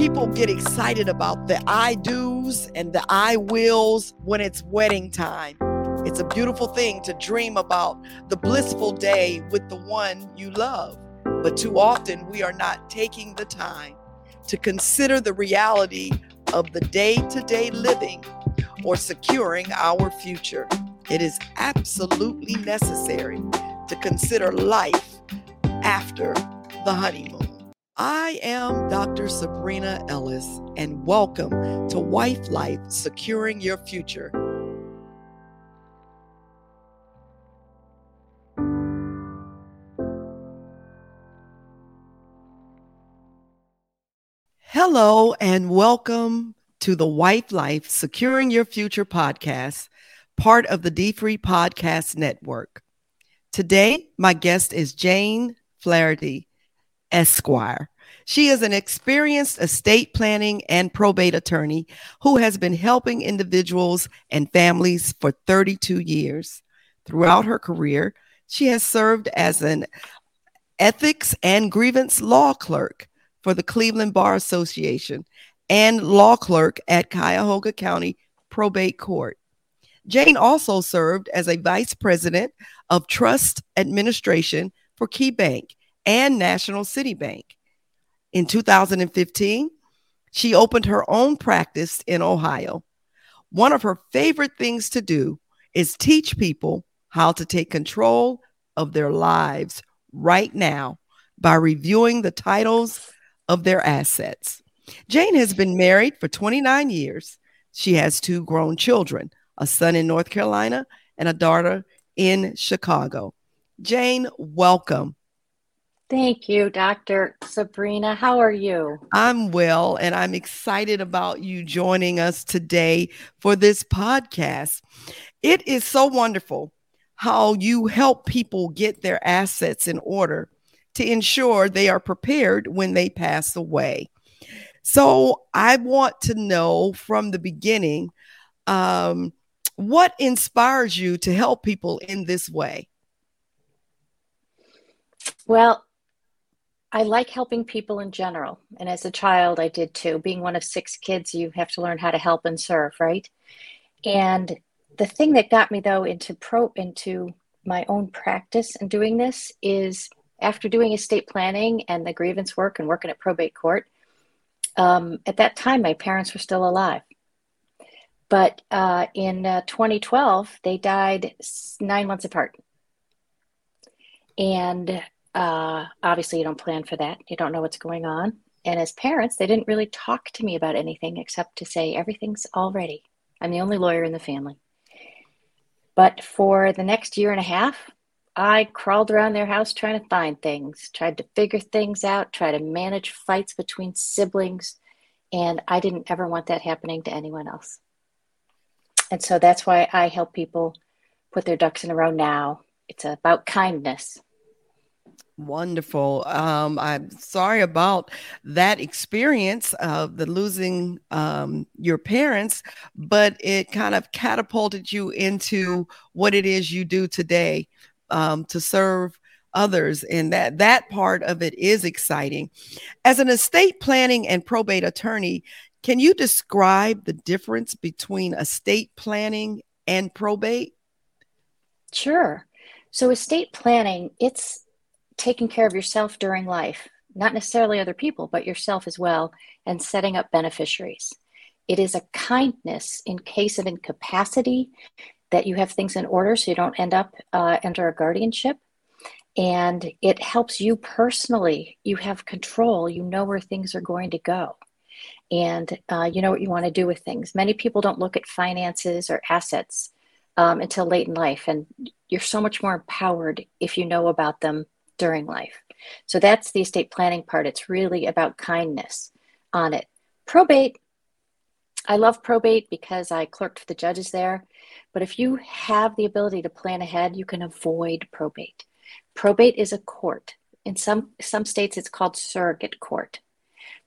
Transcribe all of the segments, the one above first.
people get excited about the I do's and the I wills when it's wedding time. It's a beautiful thing to dream about the blissful day with the one you love. But too often we are not taking the time to consider the reality of the day to day living or securing our future. It is absolutely necessary to consider life after the honeymoon. I am Dr. Sabrina Ellis, and welcome to Wife Life Securing Your Future. Hello, and welcome to the Wife Life Securing Your Future podcast, part of the D Free Podcast Network. Today, my guest is Jane Flaherty, Esquire. She is an experienced estate planning and probate attorney who has been helping individuals and families for 32 years. Throughout her career, she has served as an ethics and grievance law clerk for the Cleveland Bar Association and law clerk at Cuyahoga County Probate Court. Jane also served as a vice president of trust administration for KeyBank and National City Bank. In 2015, she opened her own practice in Ohio. One of her favorite things to do is teach people how to take control of their lives right now by reviewing the titles of their assets. Jane has been married for 29 years. She has two grown children, a son in North Carolina and a daughter in Chicago. Jane, welcome. Thank you, Dr. Sabrina. How are you? I'm well, and I'm excited about you joining us today for this podcast. It is so wonderful how you help people get their assets in order to ensure they are prepared when they pass away. So, I want to know from the beginning um, what inspires you to help people in this way? Well, I like helping people in general. And as a child, I did too. Being one of six kids, you have to learn how to help and serve, right? And the thing that got me though into pro into my own practice and doing this is after doing estate planning and the grievance work and working at probate court. Um, at that time, my parents were still alive. But uh, in uh, 2012, they died nine months apart. And uh, obviously, you don't plan for that. You don't know what's going on. And as parents, they didn't really talk to me about anything except to say, everything's all ready. I'm the only lawyer in the family. But for the next year and a half, I crawled around their house trying to find things, tried to figure things out, try to manage fights between siblings. And I didn't ever want that happening to anyone else. And so that's why I help people put their ducks in a row now. It's about kindness. Wonderful. Um, I'm sorry about that experience of the losing um, your parents, but it kind of catapulted you into what it is you do today um, to serve others, and that that part of it is exciting. As an estate planning and probate attorney, can you describe the difference between estate planning and probate? Sure. So estate planning, it's taking care of yourself during life, not necessarily other people, but yourself as well, and setting up beneficiaries. It is a kindness in case of incapacity that you have things in order so you don't end up uh, under a guardianship. And it helps you personally. You have control, you know where things are going to go. And uh, you know what you want to do with things. Many people don't look at finances or assets um, until late in life. And you're so much more empowered if you know about them during life. So that's the estate planning part. It's really about kindness on it. Probate, I love probate because I clerked for the judges there. But if you have the ability to plan ahead, you can avoid probate. Probate is a court. In some some states it's called surrogate court.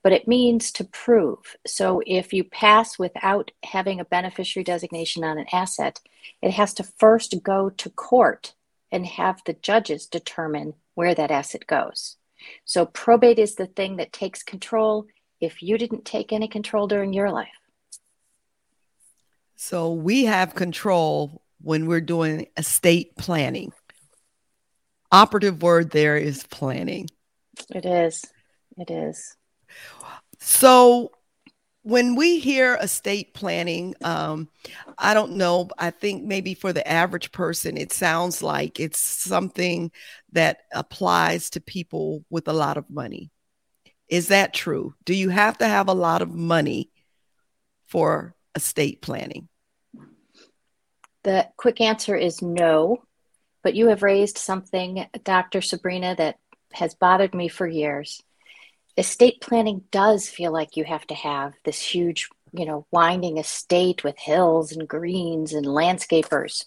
But it means to prove. So if you pass without having a beneficiary designation on an asset, it has to first go to court and have the judges determine where that asset goes. So probate is the thing that takes control. if you didn't take any control during your life. So we have control when we're doing estate planning. Operative word there is planning. It is. It is. So when we hear estate planning, um, I don't know. I think maybe for the average person, it sounds like it's something that applies to people with a lot of money. Is that true? Do you have to have a lot of money for estate planning? The quick answer is no, but you have raised something, Dr. Sabrina, that has bothered me for years. Estate planning does feel like you have to have this huge, you know, winding estate with hills and greens and landscapers,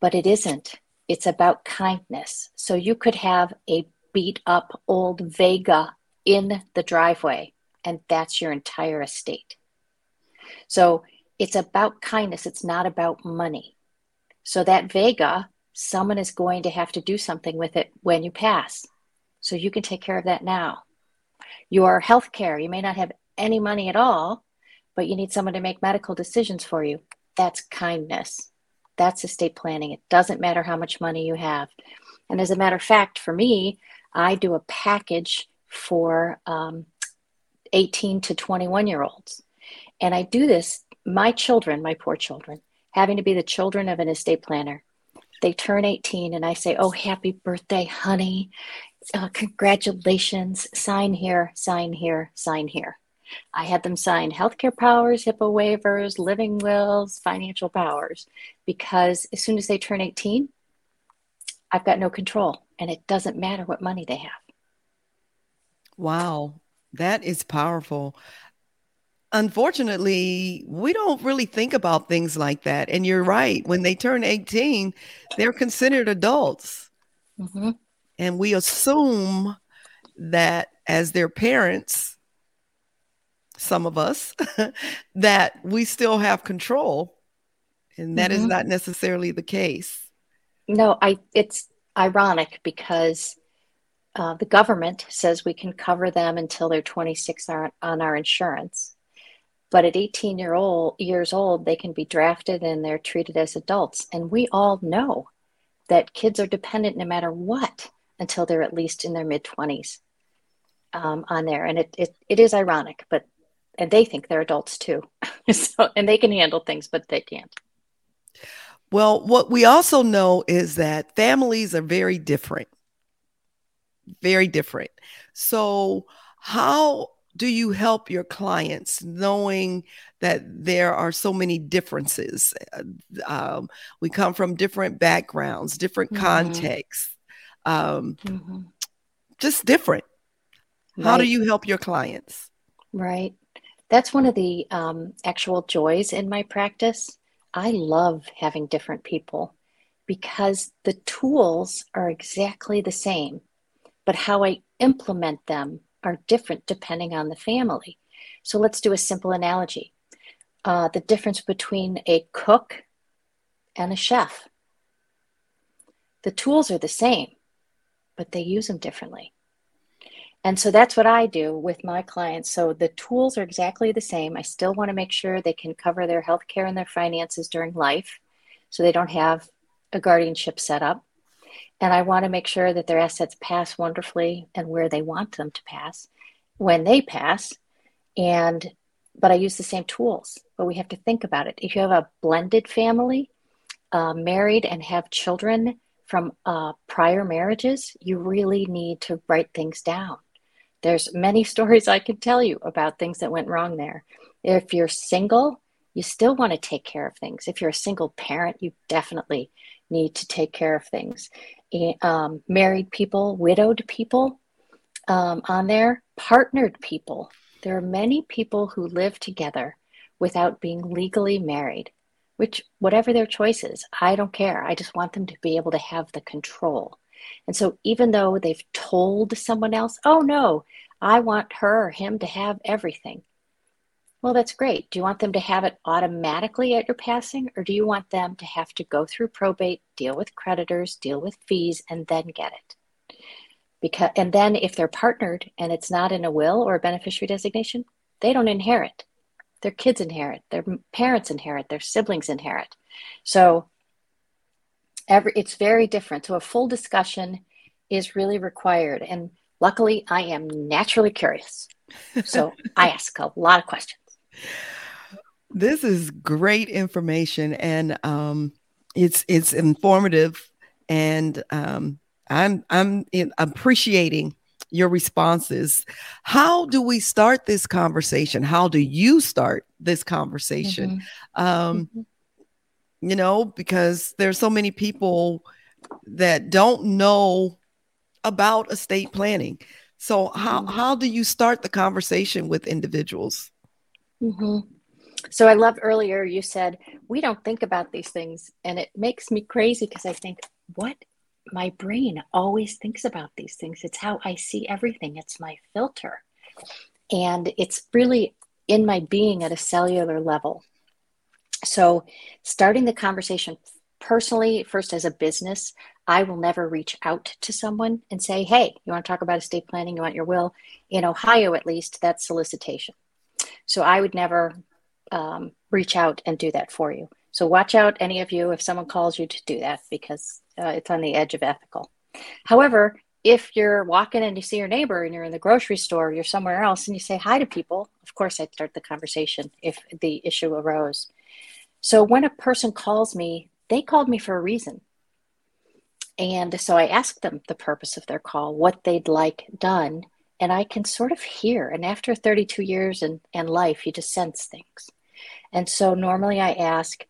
but it isn't. It's about kindness. So you could have a beat up old Vega in the driveway, and that's your entire estate. So it's about kindness, it's not about money. So that Vega, someone is going to have to do something with it when you pass. So you can take care of that now. Your health care, you may not have any money at all, but you need someone to make medical decisions for you. That's kindness. That's estate planning. It doesn't matter how much money you have. And as a matter of fact, for me, I do a package for um, 18 to 21 year olds. And I do this my children, my poor children, having to be the children of an estate planner, they turn 18 and I say, Oh, happy birthday, honey. Uh, congratulations. Sign here, sign here, sign here. I had them sign healthcare powers, HIPAA waivers, living wills, financial powers, because as soon as they turn 18, I've got no control and it doesn't matter what money they have. Wow, that is powerful unfortunately, we don't really think about things like that. And you're right. When they turn 18, they're considered adults. Mm-hmm. And we assume that as their parents, some of us, that we still have control. And that mm-hmm. is not necessarily the case. No, I it's ironic because uh, the government says we can cover them until they're 26 on, on our insurance but at 18 year old years old they can be drafted and they're treated as adults. And we all know that kids are dependent no matter what until they're at least in their mid 20s um, on there. And it, it, it is ironic but and they think they're adults too. So and they can handle things but they can't. Well what we also know is that families are very different. Very different. So how do you help your clients knowing that there are so many differences? Uh, um, we come from different backgrounds, different mm-hmm. contexts, um, mm-hmm. just different. Right. How do you help your clients? Right. That's one of the um, actual joys in my practice. I love having different people because the tools are exactly the same, but how I implement them are different depending on the family. So let's do a simple analogy uh, the difference between a cook and a chef. The tools are the same, but they use them differently. And so that's what I do with my clients. So the tools are exactly the same. I still want to make sure they can cover their health care and their finances during life so they don't have a guardianship set up and I want to make sure that their assets pass wonderfully and where they want them to pass when they pass. And but I use the same tools. But we have to think about it. If you have a blended family, uh, married and have children from uh, prior marriages, you really need to write things down. There's many stories I can tell you about things that went wrong there. If you're single, you still want to take care of things. If you're a single parent, you definitely need to take care of things. Um, married people, widowed people um, on there, partnered people. There are many people who live together without being legally married, which, whatever their choices, I don't care. I just want them to be able to have the control. And so, even though they've told someone else, oh no, I want her or him to have everything, well, that's great. Do you want them to have it automatically at your passing, or do you want them to have to go through probate, deal with creditors, deal with fees, and then get it? because and then if they're partnered and it's not in a will or a beneficiary designation they don't inherit. Their kids inherit their parents inherit their siblings inherit. So every it's very different. So a full discussion is really required and luckily i am naturally curious. So i ask a lot of questions this is great information and um, it's it's informative and um, I'm I'm appreciating your responses. How do we start this conversation? How do you start this conversation? Mm-hmm. Um, mm-hmm. You know, because there's so many people that don't know about estate planning. So how mm-hmm. how do you start the conversation with individuals? Mm-hmm. So I love earlier you said we don't think about these things, and it makes me crazy because I think what my brain always thinks about these things. It's how I see everything, it's my filter. And it's really in my being at a cellular level. So, starting the conversation personally, first as a business, I will never reach out to someone and say, Hey, you want to talk about estate planning? You want your will? In Ohio, at least, that's solicitation. So, I would never um, reach out and do that for you. So, watch out, any of you, if someone calls you to do that, because uh, it's on the edge of ethical. However, if you're walking and you see your neighbor and you're in the grocery store, you're somewhere else, and you say hi to people, of course, I'd start the conversation if the issue arose. So when a person calls me, they called me for a reason. And so I asked them the purpose of their call, what they'd like done. And I can sort of hear. And after 32 years in, in life, you just sense things. And so normally I ask,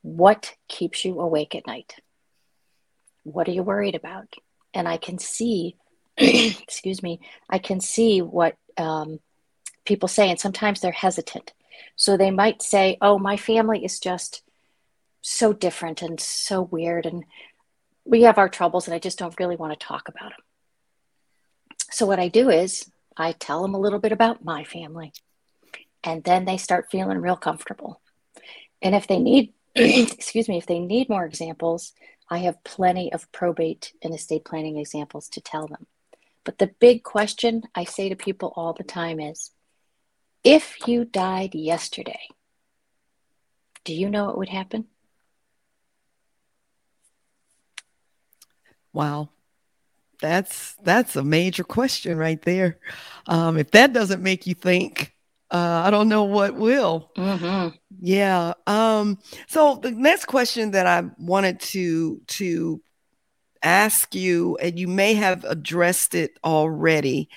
what keeps you awake at night? what are you worried about? And I can see, excuse me, I can see what um, people say, and sometimes they're hesitant. So they might say, Oh, my family is just so different and so weird, and we have our troubles, and I just don't really want to talk about them. So what I do is I tell them a little bit about my family, and then they start feeling real comfortable. And if they need, excuse me, if they need more examples, I have plenty of probate and estate planning examples to tell them. But the big question I say to people all the time is if you died yesterday, do you know what would happen? Wow. That's that's a major question right there. Um, if that doesn't make you think, uh, I don't know what will. Mm-hmm. Yeah. Um, so the next question that I wanted to to ask you, and you may have addressed it already.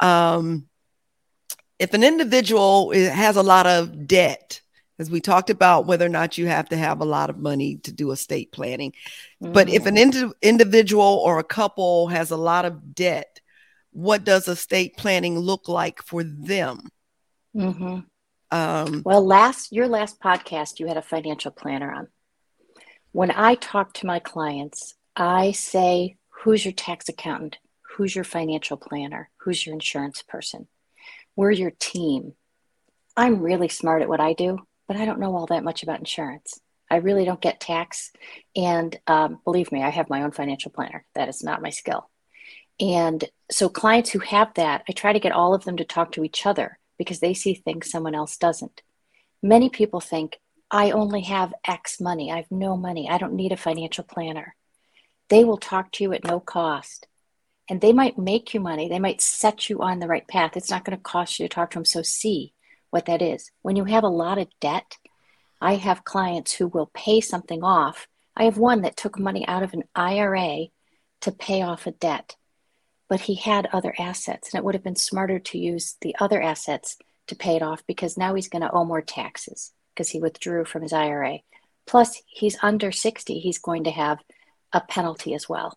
Um, if an individual has a lot of debt, as we talked about whether or not you have to have a lot of money to do estate planning, mm-hmm. but if an mm-hmm. individual or a couple has a lot of debt, what does estate planning look like for them? Mm-hmm. Um, well, last your last podcast, you had a financial planner on. When I talk to my clients, I say, "Who's your tax accountant? Who's your financial planner? Who's your insurance person? We're your team." I'm really smart at what I do, but I don't know all that much about insurance. I really don't get tax, and um, believe me, I have my own financial planner. That is not my skill. And so, clients who have that, I try to get all of them to talk to each other because they see things someone else doesn't. Many people think, I only have X money. I have no money. I don't need a financial planner. They will talk to you at no cost. And they might make you money. They might set you on the right path. It's not going to cost you to talk to them. So, see what that is. When you have a lot of debt, I have clients who will pay something off. I have one that took money out of an IRA to pay off a debt but he had other assets and it would have been smarter to use the other assets to pay it off because now he's going to owe more taxes because he withdrew from his IRA. Plus, he's under 60, he's going to have a penalty as well.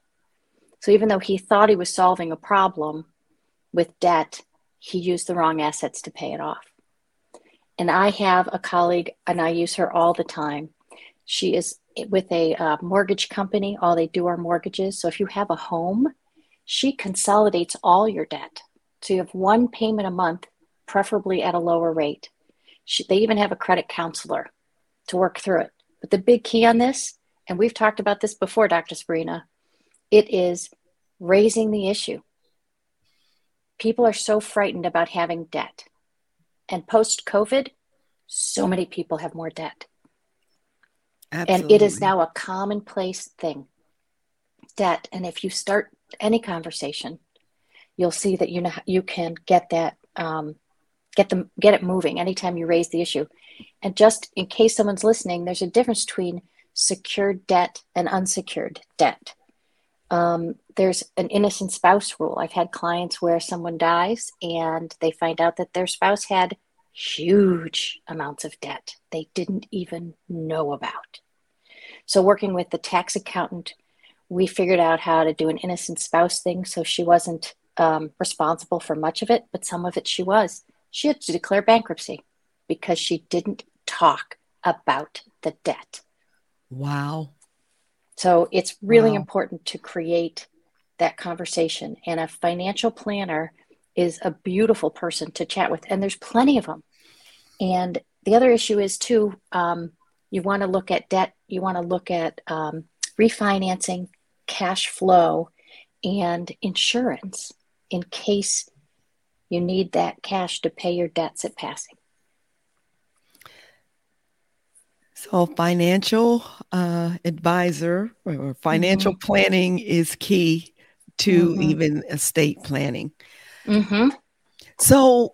So even though he thought he was solving a problem with debt, he used the wrong assets to pay it off. And I have a colleague, and I use her all the time. She is with a uh, mortgage company. All they do are mortgages. So if you have a home, she consolidates all your debt. So you have one payment a month, preferably at a lower rate. She, they even have a credit counselor to work through it. But the big key on this, and we've talked about this before, Dr. Sabrina, it is raising the issue. people are so frightened about having debt. And post COVID, so many people have more debt. Absolutely. And it is now a commonplace thing debt. And if you start any conversation, you'll see that you know you can get that um, get them get it moving anytime you raise the issue. And just in case someone's listening, there's a difference between secured debt and unsecured debt. Um, there's an innocent spouse rule. I've had clients where someone dies and they find out that their spouse had huge amounts of debt they didn't even know about. So, working with the tax accountant, we figured out how to do an innocent spouse thing so she wasn't um, responsible for much of it, but some of it she was. She had to declare bankruptcy because she didn't talk about the debt. Wow. So it's really wow. important to create that conversation. And a financial planner is a beautiful person to chat with, and there's plenty of them. And the other issue is, too, um, you want to look at debt, you want to look at um, refinancing, cash flow, and insurance in case you need that cash to pay your debts at passing. So, financial uh, advisor or financial mm-hmm. planning is key to mm-hmm. even estate planning. Mm-hmm. So,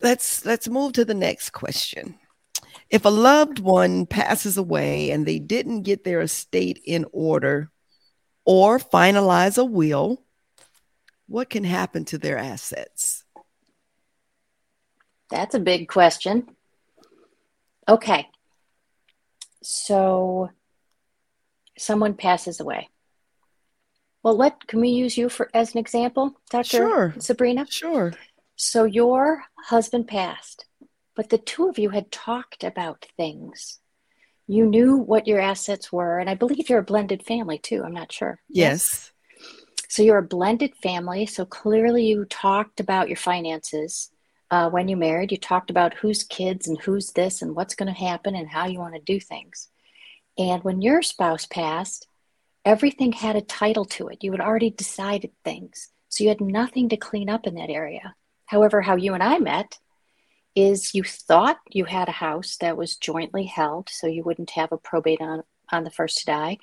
let's let's move to the next question. If a loved one passes away and they didn't get their estate in order or finalize a will, what can happen to their assets? That's a big question. Okay. So someone passes away. Well, let can we use you for as an example, Dr. Sure. Sabrina? Sure. So your husband passed, but the two of you had talked about things. You knew what your assets were, and I believe you're a blended family too. I'm not sure. Yes. yes? So you're a blended family. So clearly you talked about your finances uh, when you married. You talked about whose kids and who's this and what's going to happen and how you want to do things. And when your spouse passed, everything had a title to it. You had already decided things. So you had nothing to clean up in that area. However, how you and I met is you thought you had a house that was jointly held, so you wouldn't have a probate on, on the first to die.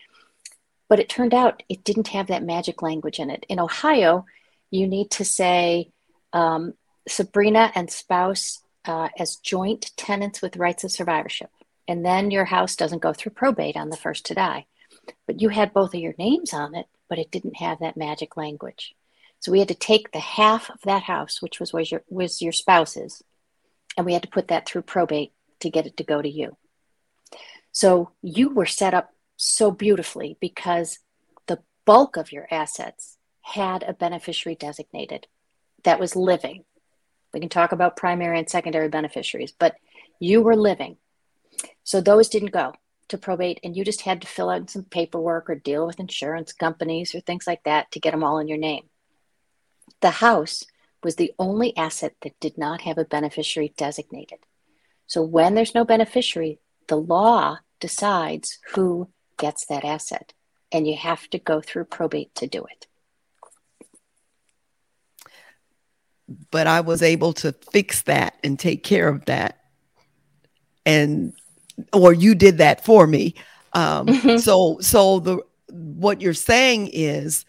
But it turned out it didn't have that magic language in it. In Ohio, you need to say um, Sabrina and spouse uh, as joint tenants with rights of survivorship. And then your house doesn't go through probate on the first to die. But you had both of your names on it, but it didn't have that magic language. So we had to take the half of that house, which was, was your was your spouse's, and we had to put that through probate to get it to go to you. So you were set up so beautifully because the bulk of your assets had a beneficiary designated that was living we can talk about primary and secondary beneficiaries, but you were living. So those didn't go to probate, and you just had to fill out some paperwork or deal with insurance companies or things like that to get them all in your name. The house was the only asset that did not have a beneficiary designated. So when there's no beneficiary, the law decides who gets that asset, and you have to go through probate to do it. But I was able to fix that and take care of that. And or you did that for me. Um, mm-hmm. So so the what you're saying is,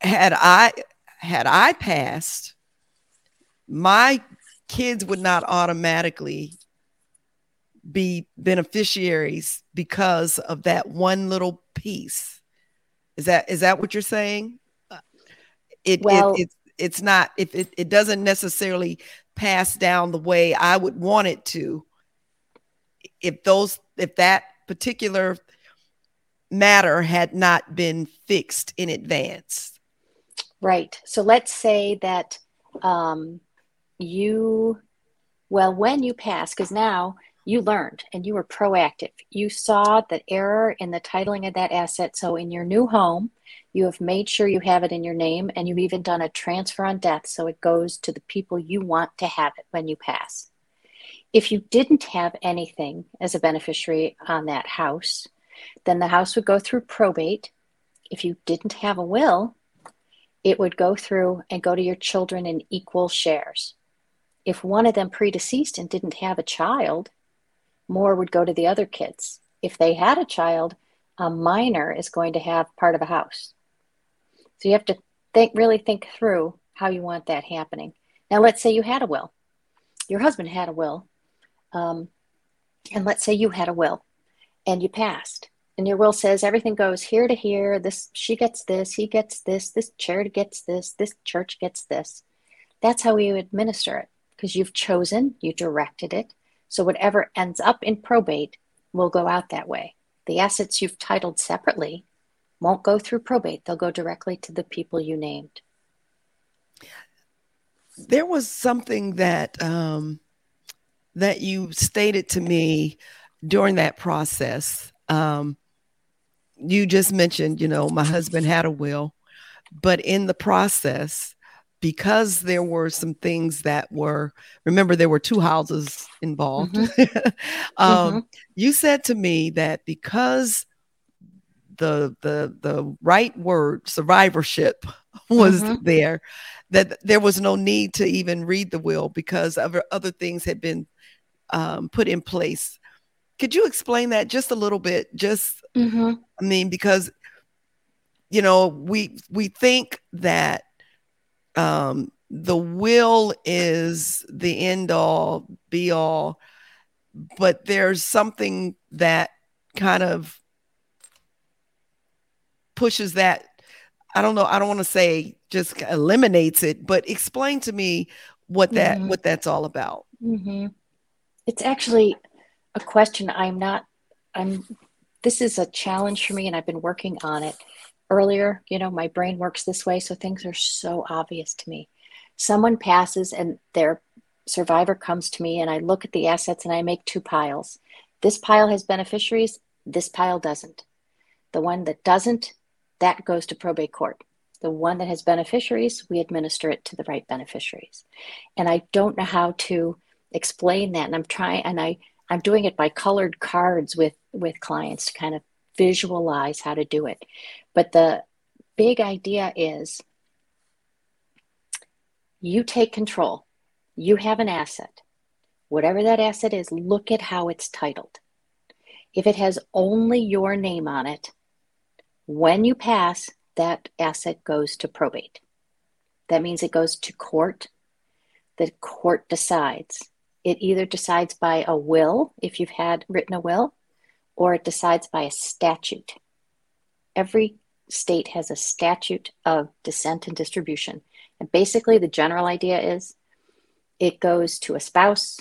had I had I passed, my kids would not automatically be beneficiaries because of that one little piece. Is that is that what you're saying? It, well, it, it's it's not if it, it doesn't necessarily pass down the way I would want it to. If those if that particular matter had not been fixed in advance. Right. So let's say that um, you, well, when you pass, because now you learned and you were proactive. You saw the error in the titling of that asset. So in your new home, you have made sure you have it in your name and you've even done a transfer on death so it goes to the people you want to have it when you pass. If you didn't have anything as a beneficiary on that house, then the house would go through probate. If you didn't have a will, it would go through and go to your children in equal shares. If one of them predeceased and didn't have a child, more would go to the other kids. If they had a child, a minor is going to have part of a house. So you have to think really think through how you want that happening. Now, let's say you had a will. Your husband had a will, um, and let's say you had a will, and you passed and your will says everything goes here to here this she gets this he gets this this charity gets this this church gets this that's how you administer it because you've chosen you directed it so whatever ends up in probate will go out that way. The assets you've titled separately won't go through probate. They'll go directly to the people you named. There was something that um, that you stated to me during that process. Um, you just mentioned, you know, my husband had a will, but in the process, because there were some things that were, remember, there were two houses involved. Mm-hmm. um, mm-hmm. You said to me that because the the the right word survivorship was mm-hmm. there that there was no need to even read the will because other other things had been um, put in place could you explain that just a little bit? Just, mm-hmm. I mean, because you know, we we think that um, the will is the end all, be all, but there's something that kind of pushes that. I don't know. I don't want to say just eliminates it, but explain to me what that mm-hmm. what that's all about. Mm-hmm. It's actually a question I'm not, I'm, this is a challenge for me and I've been working on it earlier. You know, my brain works this way, so things are so obvious to me. Someone passes and their survivor comes to me and I look at the assets and I make two piles. This pile has beneficiaries, this pile doesn't. The one that doesn't, that goes to probate court. The one that has beneficiaries, we administer it to the right beneficiaries. And I don't know how to explain that. And I'm trying, and I, I'm doing it by colored cards with with clients to kind of visualize how to do it. But the big idea is you take control. You have an asset. Whatever that asset is, look at how it's titled. If it has only your name on it, when you pass, that asset goes to probate. That means it goes to court. The court decides it either decides by a will, if you've had written a will, or it decides by a statute. Every state has a statute of descent and distribution. And basically, the general idea is it goes to a spouse,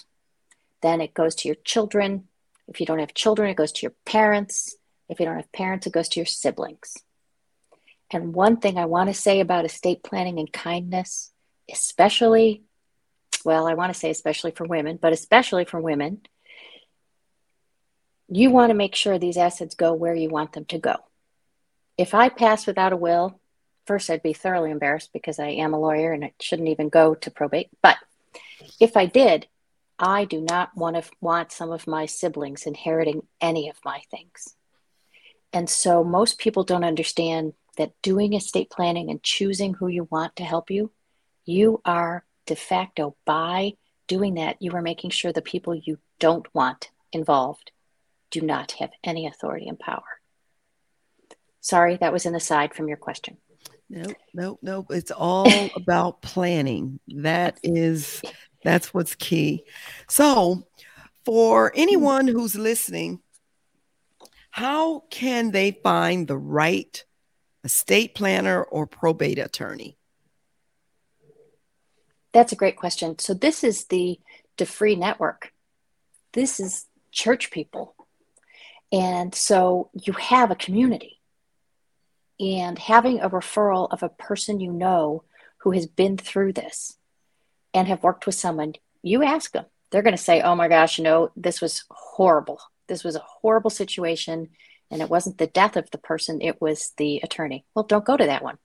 then it goes to your children. If you don't have children, it goes to your parents. If you don't have parents, it goes to your siblings. And one thing I want to say about estate planning and kindness, especially well, I want to say especially for women, but especially for women, you want to make sure these assets go where you want them to go. If I pass without a will, first I'd be thoroughly embarrassed because I am a lawyer and it shouldn't even go to probate. But if I did, I do not want to want some of my siblings inheriting any of my things. And so most people don't understand that doing estate planning and choosing who you want to help you, you are de facto, by doing that, you are making sure the people you don't want involved do not have any authority and power. Sorry, that was an aside from your question. No, no, no. It's all about planning. That is, that's what's key. So, for anyone mm. who's listening, how can they find the right estate planner or probate attorney? That's a great question. So this is the dfree network. This is church people. And so you have a community. And having a referral of a person you know who has been through this and have worked with someone, you ask them. They're going to say, oh my gosh, you know, this was horrible. This was a horrible situation. And it wasn't the death of the person, it was the attorney. Well, don't go to that one.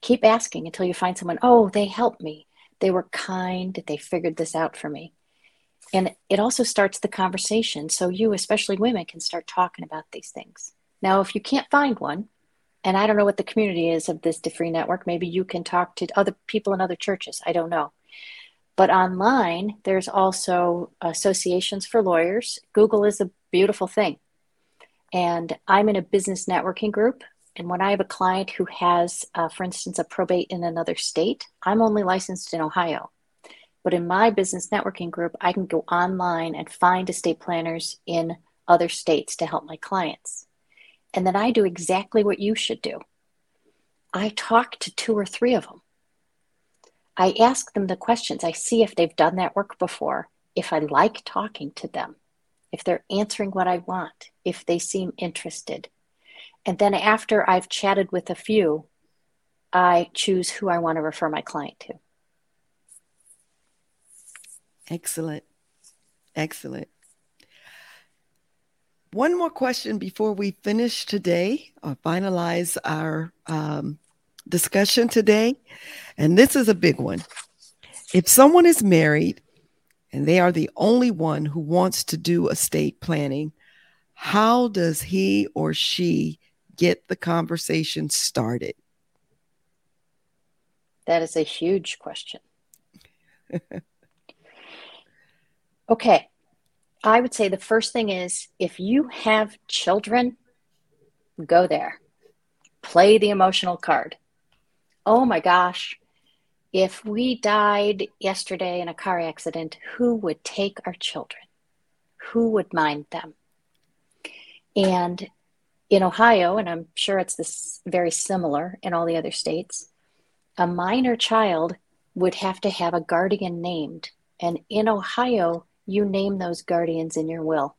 Keep asking until you find someone, oh, they helped me. They were kind. They figured this out for me. And it also starts the conversation. So you, especially women, can start talking about these things. Now, if you can't find one, And I don't know what the community is of this dfree network. Maybe you can talk to other people in other churches. I don't know. But online, there's also associations for lawyers. Google is a beautiful thing. And I'm in a business networking group. And when I have a client who has, uh, for instance, a probate in another state, I'm only licensed in Ohio. But in my business networking group, I can go online and find estate planners in other states to help my clients. And then I do exactly what you should do. I talk to two or three of them. I ask them the questions. I see if they've done that work before, if I like talking to them, if they're answering what I want, if they seem interested. And then after I've chatted with a few, I choose who I want to refer my client to. Excellent. Excellent. One more question before we finish today or finalize our um, discussion today. And this is a big one. If someone is married and they are the only one who wants to do estate planning, how does he or she get the conversation started? That is a huge question. okay. I would say the first thing is if you have children, go there. Play the emotional card. Oh my gosh, if we died yesterday in a car accident, who would take our children? Who would mind them? And in Ohio, and I'm sure it's this very similar in all the other states, a minor child would have to have a guardian named. And in Ohio, you name those guardians in your will.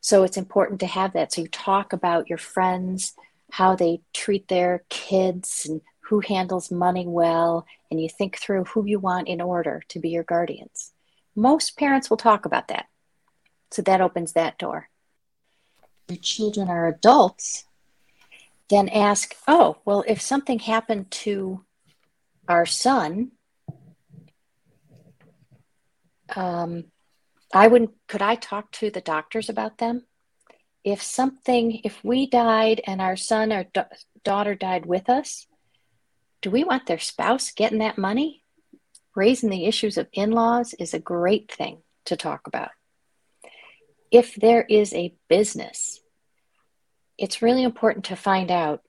So it's important to have that. So you talk about your friends, how they treat their kids, and who handles money well, and you think through who you want in order to be your guardians. Most parents will talk about that. So that opens that door. Your children are adults, then ask, oh, well, if something happened to our son, um, I would could I talk to the doctors about them? If something, if we died and our son or da- daughter died with us, do we want their spouse getting that money? Raising the issues of in laws is a great thing to talk about. If there is a business, it's really important to find out,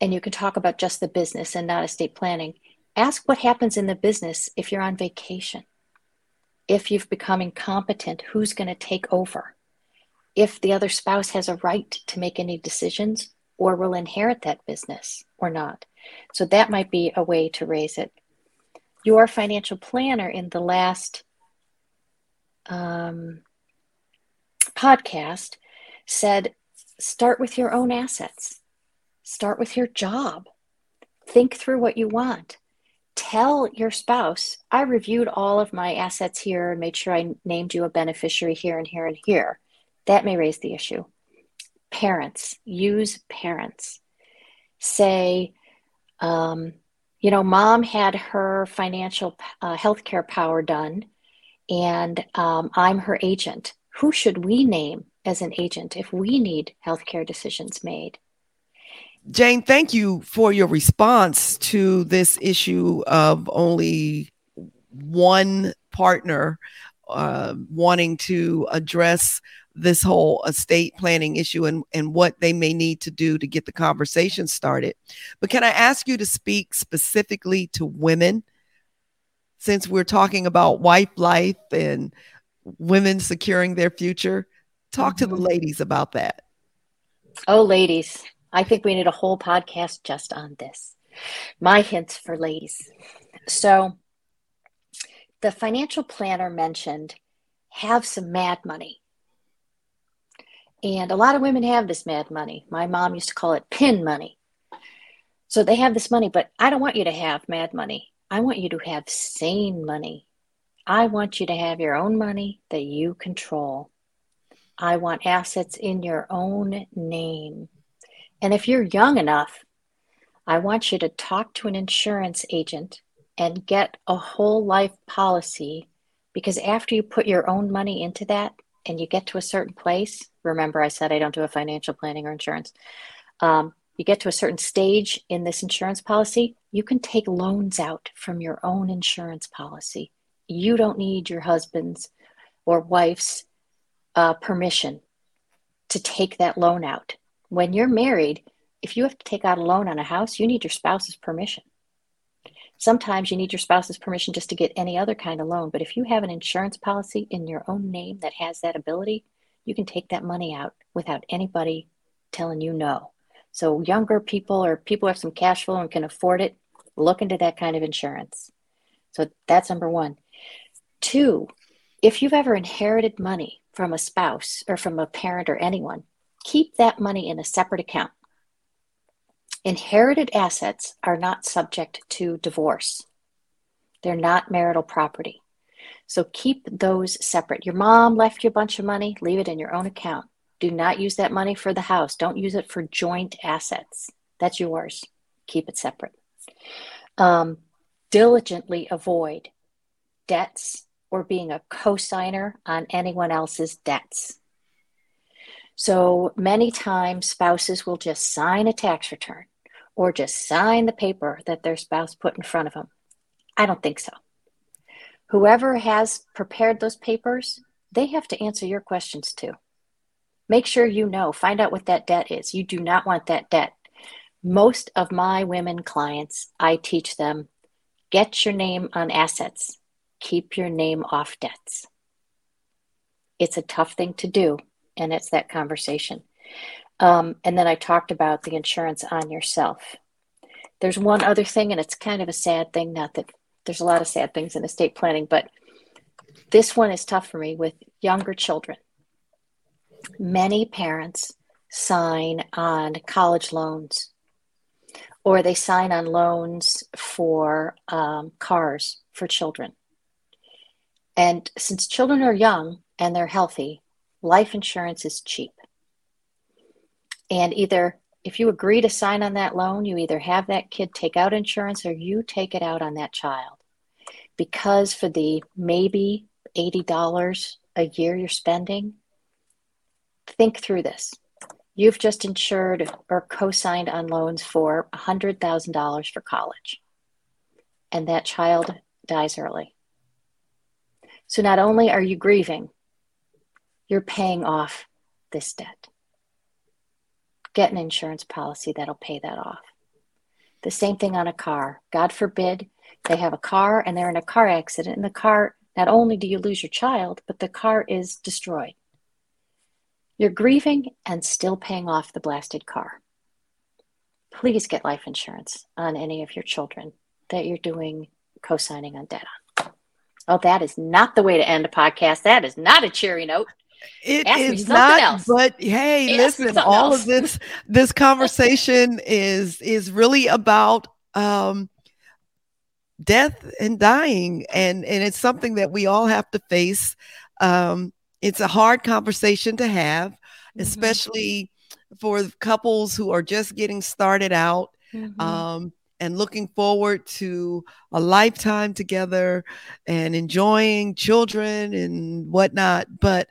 and you can talk about just the business and not estate planning Ask what happens in the business if you're on vacation. If you've become incompetent, who's going to take over? If the other spouse has a right to make any decisions or will inherit that business or not. So that might be a way to raise it. Your financial planner in the last um, podcast said start with your own assets, start with your job, think through what you want tell your spouse, I reviewed all of my assets here and made sure I named you a beneficiary here and here and here. That may raise the issue. Parents, use parents. Say, um, you know, mom had her financial uh, health care power done, and um, I'm her agent. Who should we name as an agent if we need healthcare decisions made? Jane, thank you for your response to this issue of only one partner uh, wanting to address this whole estate planning issue and, and what they may need to do to get the conversation started. But can I ask you to speak specifically to women since we're talking about wife life and women securing their future? Talk to the mm-hmm. ladies about that. Oh, ladies, I think we need a whole podcast just on this. My hints for ladies. So, the financial planner mentioned have some mad money. And a lot of women have this mad money. My mom used to call it pin money. So they have this money, but I don't want you to have mad money. I want you to have sane money. I want you to have your own money that you control. I want assets in your own name. And if you're young enough, I want you to talk to an insurance agent and get a whole life policy because after you put your own money into that, and you get to a certain place, remember I said I don't do a financial planning or insurance. Um, you get to a certain stage in this insurance policy, you can take loans out from your own insurance policy. You don't need your husband's or wife's uh, permission to take that loan out. When you're married, if you have to take out a loan on a house, you need your spouse's permission. Sometimes you need your spouse's permission just to get any other kind of loan. But if you have an insurance policy in your own name that has that ability, you can take that money out without anybody telling you no. So, younger people or people who have some cash flow and can afford it, look into that kind of insurance. So, that's number one. Two, if you've ever inherited money from a spouse or from a parent or anyone, keep that money in a separate account. Inherited assets are not subject to divorce. They're not marital property. So keep those separate. Your mom left you a bunch of money, leave it in your own account. Do not use that money for the house. Don't use it for joint assets. That's yours. Keep it separate. Um, diligently avoid debts or being a cosigner on anyone else's debts. So many times spouses will just sign a tax return or just sign the paper that their spouse put in front of them. I don't think so. Whoever has prepared those papers, they have to answer your questions too. Make sure you know, find out what that debt is. You do not want that debt. Most of my women clients, I teach them get your name on assets, keep your name off debts. It's a tough thing to do, and it's that conversation. Um, and then I talked about the insurance on yourself. There's one other thing, and it's kind of a sad thing. Not that there's a lot of sad things in estate planning, but this one is tough for me with younger children. Many parents sign on college loans or they sign on loans for um, cars for children. And since children are young and they're healthy, life insurance is cheap. And either if you agree to sign on that loan, you either have that kid take out insurance or you take it out on that child. Because for the maybe $80 a year you're spending, think through this. You've just insured or co signed on loans for $100,000 for college, and that child dies early. So not only are you grieving, you're paying off this debt. Get an insurance policy that'll pay that off. The same thing on a car. God forbid they have a car and they're in a car accident, and the car, not only do you lose your child, but the car is destroyed. You're grieving and still paying off the blasted car. Please get life insurance on any of your children that you're doing co signing on debt on. Oh, that is not the way to end a podcast. That is not a cheery note. It Ask is not, else. but hey, Ask listen, all else. of this this conversation is is really about um death and dying and and it's something that we all have to face. Um it's a hard conversation to have, mm-hmm. especially for couples who are just getting started out. Mm-hmm. Um and looking forward to a lifetime together and enjoying children and whatnot. But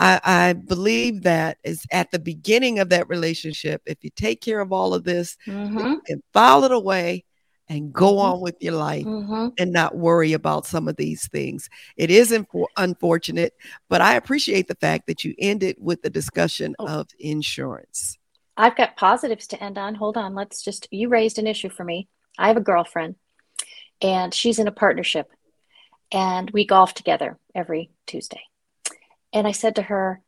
I, I believe that is at the beginning of that relationship. If you take care of all of this mm-hmm. and file it away and go mm-hmm. on with your life mm-hmm. and not worry about some of these things. It is inf- unfortunate, but I appreciate the fact that you ended with the discussion oh. of insurance. I've got positives to end on. Hold on. Let's just, you raised an issue for me. I have a girlfriend and she's in a partnership and we golf together every Tuesday. And I said to her,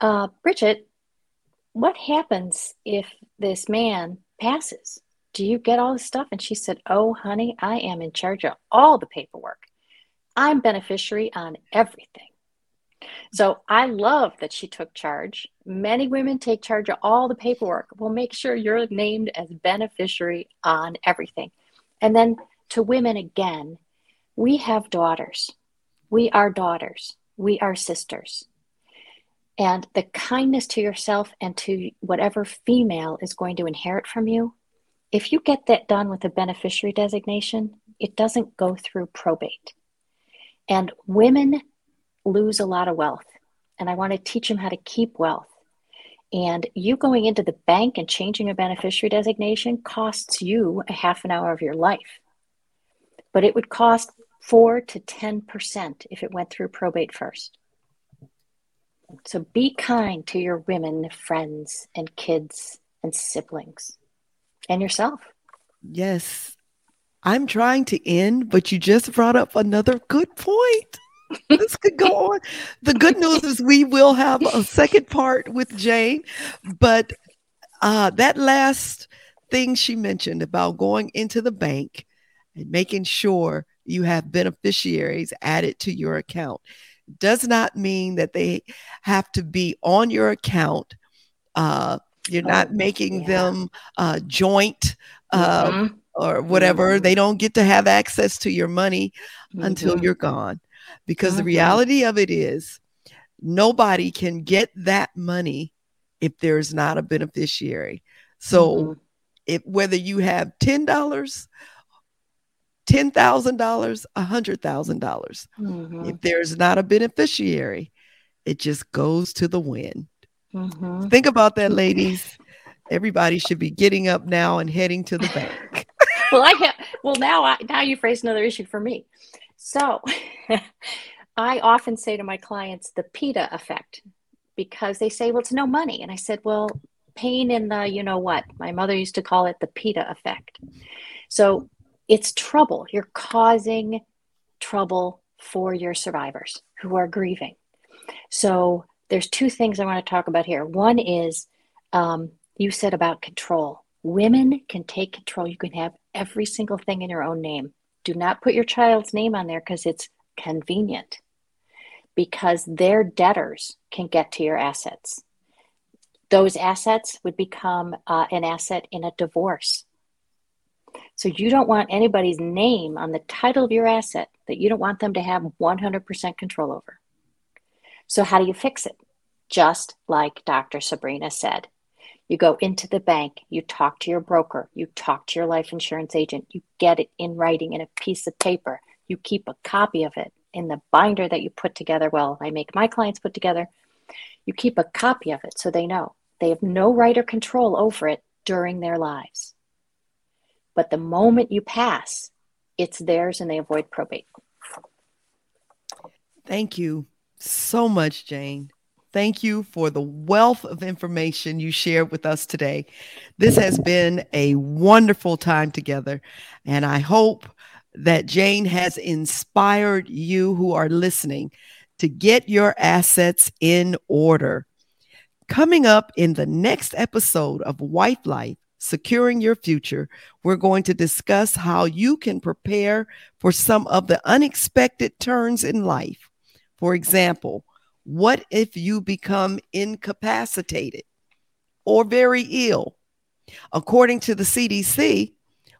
uh, Bridget, what happens if this man passes? Do you get all this stuff? And she said, Oh, honey, I am in charge of all the paperwork. I'm beneficiary on everything. So I love that she took charge. Many women take charge of all the paperwork. We'll make sure you're named as beneficiary on everything. And then to women again, we have daughters. We are daughters we are sisters. And the kindness to yourself and to whatever female is going to inherit from you, if you get that done with a beneficiary designation, it doesn't go through probate. And women lose a lot of wealth and I want to teach them how to keep wealth. And you going into the bank and changing a beneficiary designation costs you a half an hour of your life. But it would cost 4 to 10% if it went through probate first. So be kind to your women, friends, and kids and siblings and yourself. Yes. I'm trying to end, but you just brought up another good point. this could go on. The good news is we will have a second part with Jane, but uh, that last thing she mentioned about going into the bank and making sure you have beneficiaries added to your account does not mean that they have to be on your account. Uh, you're not oh, making yeah. them uh, joint uh, mm-hmm. or whatever. Mm-hmm. They don't get to have access to your money mm-hmm. until you're gone. Because the mm-hmm. reality of it is, nobody can get that money if there's not a beneficiary. So, mm-hmm. if whether you have ten dollars $10,000, $100,000. Mm-hmm. If there's not a beneficiary, it just goes to the wind. Mm-hmm. Think about that, ladies. Everybody should be getting up now and heading to the bank. well, I have, well now I, now you phrase another issue for me. So, I often say to my clients the PITA effect because they say, "Well, it's no money," and I said, "Well, pain in the you know what." My mother used to call it the PITA effect. So it's trouble. You're causing trouble for your survivors who are grieving. So there's two things I want to talk about here. One is um, you said about control. Women can take control. You can have every single thing in your own name. Do not put your child's name on there because it's convenient, because their debtors can get to your assets. Those assets would become uh, an asset in a divorce. So you don't want anybody's name on the title of your asset that you don't want them to have 100% control over. So, how do you fix it? Just like Dr. Sabrina said. You go into the bank, you talk to your broker, you talk to your life insurance agent, you get it in writing in a piece of paper, you keep a copy of it in the binder that you put together. Well, I make my clients put together. You keep a copy of it so they know they have no right or control over it during their lives. But the moment you pass, it's theirs and they avoid probate. Thank you so much, Jane. Thank you for the wealth of information you shared with us today. This has been a wonderful time together, and I hope that Jane has inspired you who are listening to get your assets in order. Coming up in the next episode of Wife Life, Securing Your Future, we're going to discuss how you can prepare for some of the unexpected turns in life. For example, what if you become incapacitated or very ill? According to the CDC,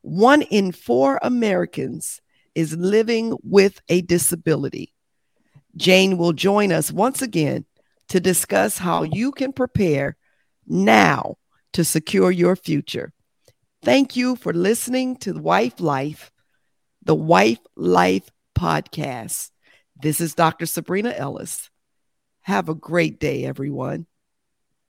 one in four Americans is living with a disability. Jane will join us once again to discuss how you can prepare now to secure your future. Thank you for listening to Wife Life, the Wife Life podcast. This is Dr. Sabrina Ellis. Have a great day, everyone.